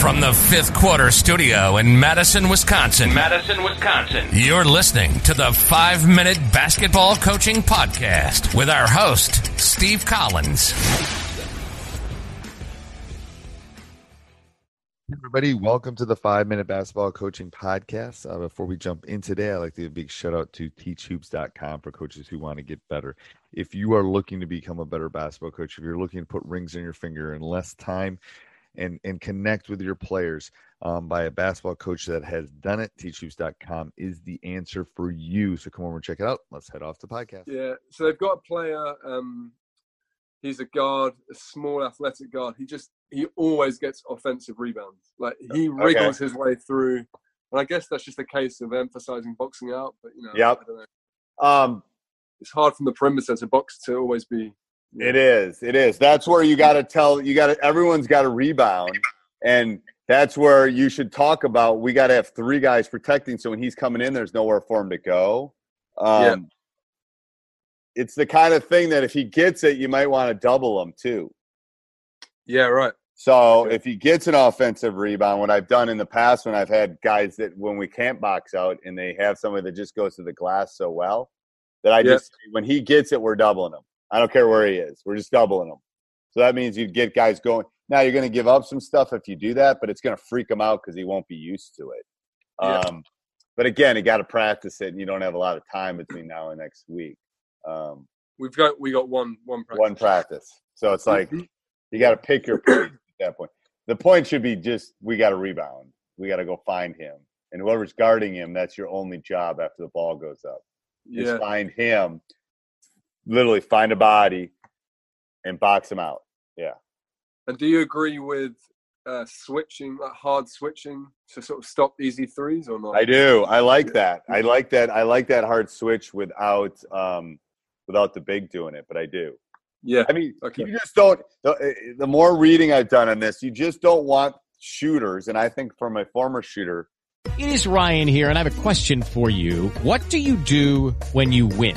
From the fifth quarter studio in Madison, Wisconsin. Madison, Wisconsin. You're listening to the five minute basketball coaching podcast with our host, Steve Collins. Everybody, welcome to the five minute basketball coaching podcast. Uh, before we jump in today, I'd like to give a big shout out to teachhoops.com for coaches who want to get better. If you are looking to become a better basketball coach, if you're looking to put rings in your finger in less time and, and connect with your players um, by a basketball coach that has done it, teachhoops.com is the answer for you. So come over and check it out. Let's head off the podcast. Yeah, so they've got a player. Um, he's a guard, a small athletic guard. He just he always gets offensive rebounds. Like he wriggles okay. his way through. And I guess that's just a case of emphasizing boxing out. But you know, yep. Um, it's hard from the perimeter to box to always be. It is. It is. That's where you got to tell. You got to. Everyone's got to rebound, and that's where you should talk about. We got to have three guys protecting. So when he's coming in, there's nowhere for him to go. Um, yeah. It's the kind of thing that if he gets it, you might want to double him too. Yeah, right. So if he gets an offensive rebound, what I've done in the past when I've had guys that when we can't box out and they have somebody that just goes to the glass so well, that I just when he gets it, we're doubling him. I don't care where he is. We're just doubling him. So that means you get guys going. Now you're going to give up some stuff if you do that, but it's going to freak him out because he won't be used to it. Yeah. Um, but again, you got to practice it, and you don't have a lot of time between now and next week. Um, We've got we got one one practice. One practice. So it's like you got to pick your poison that point. The point should be just we got to rebound. We got to go find him, and whoever's guarding him, that's your only job after the ball goes up. Yeah. Find him. Literally find a body and box him out. Yeah. And do you agree with uh, switching, like hard switching, to sort of stop easy threes, or not? I do. I like yeah. that. I like that. I like that hard switch without um, without the big doing it, but I do. Yeah. I mean, okay. you just don't, the, eh, the more reading I've done on this, you just don't want shooters. And I think for my former shooter, it is Ryan here, and I have a question for you. What do you do when you win?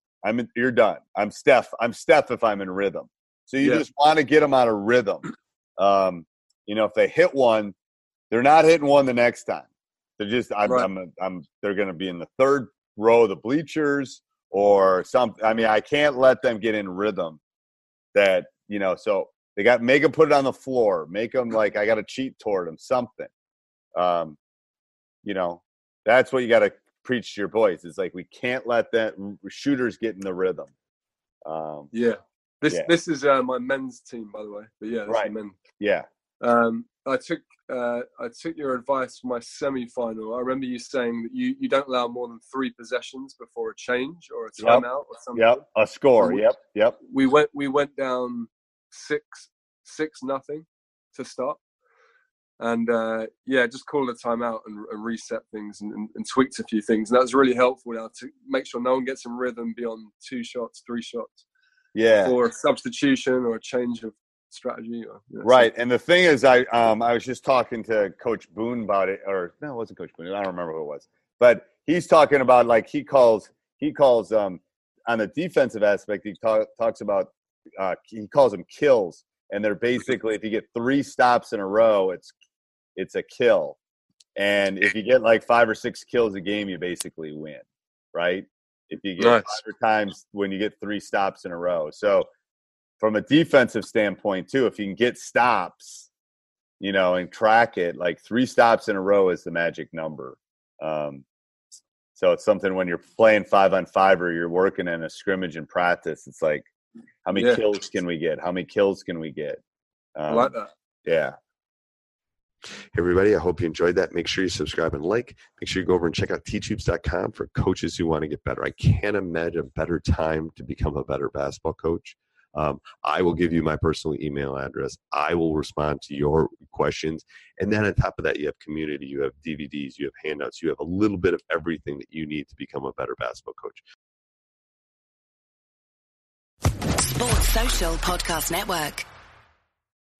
I'm in, you're done. I'm Steph. I'm Steph if I'm in rhythm. So you yeah. just want to get them out of rhythm. Um, you know, if they hit one, they're not hitting one the next time. They're just I'm, right. I'm, I'm they're going to be in the third row of the bleachers or something. I mean, I can't let them get in rhythm. That you know, so they got make them put it on the floor. Make them like I got to cheat toward them. Something. Um, you know, that's what you got to preach to your boys. It's like we can't let that shooters get in the rhythm. Um, yeah, this yeah. this is uh, my men's team, by the way. But yeah, right. Men. Yeah. Um, I took uh, I took your advice for my semi-final. I remember you saying that you, you don't allow more than three possessions before a change or a timeout Yep. or something. Yep, a score. So- Yep, yep. We went we went down six six nothing to start, and uh, yeah, just called a timeout and, and reset things and, and, and tweaked a few things. And that was really helpful now to make sure no one gets in rhythm beyond two shots, three shots, Yeah. or a substitution or a change of strategy. Or, you know, Right, and the thing is, I um I was just talking to Coach Boone about it, or no, it wasn't Coach Boone. I don't remember who it was, but he's talking about like he calls he calls um on the defensive aspect. He talk, talks about uh he calls them kills, and they're basically if you get three stops in a row, it's it's a kill, and if you get like five or six kills a game, you basically win, right? If you get Nice. five or times when you get three stops in a row, so from a defensive standpoint too, if you can get stops, you know, and track it, like three stops in a row is the magic number. Um, so it's something when you're playing five on five or you're working in a scrimmage in practice, it's like, how many Yeah. kills can we get? How many kills can we get? I Um, like that. yeah. Hey everybody, I hope you enjoyed that. Make sure you subscribe and like. Make sure you go over and check out teachhoops.com for coaches who want to get better. I can't imagine a better time to become a better basketball coach. Um, I will give you my personal email address. I will respond to your questions. And then on top of that, you have community, you have DVDs, you have handouts, you have a little bit of everything that you need to become a better basketball coach. Sports Social Podcast Network.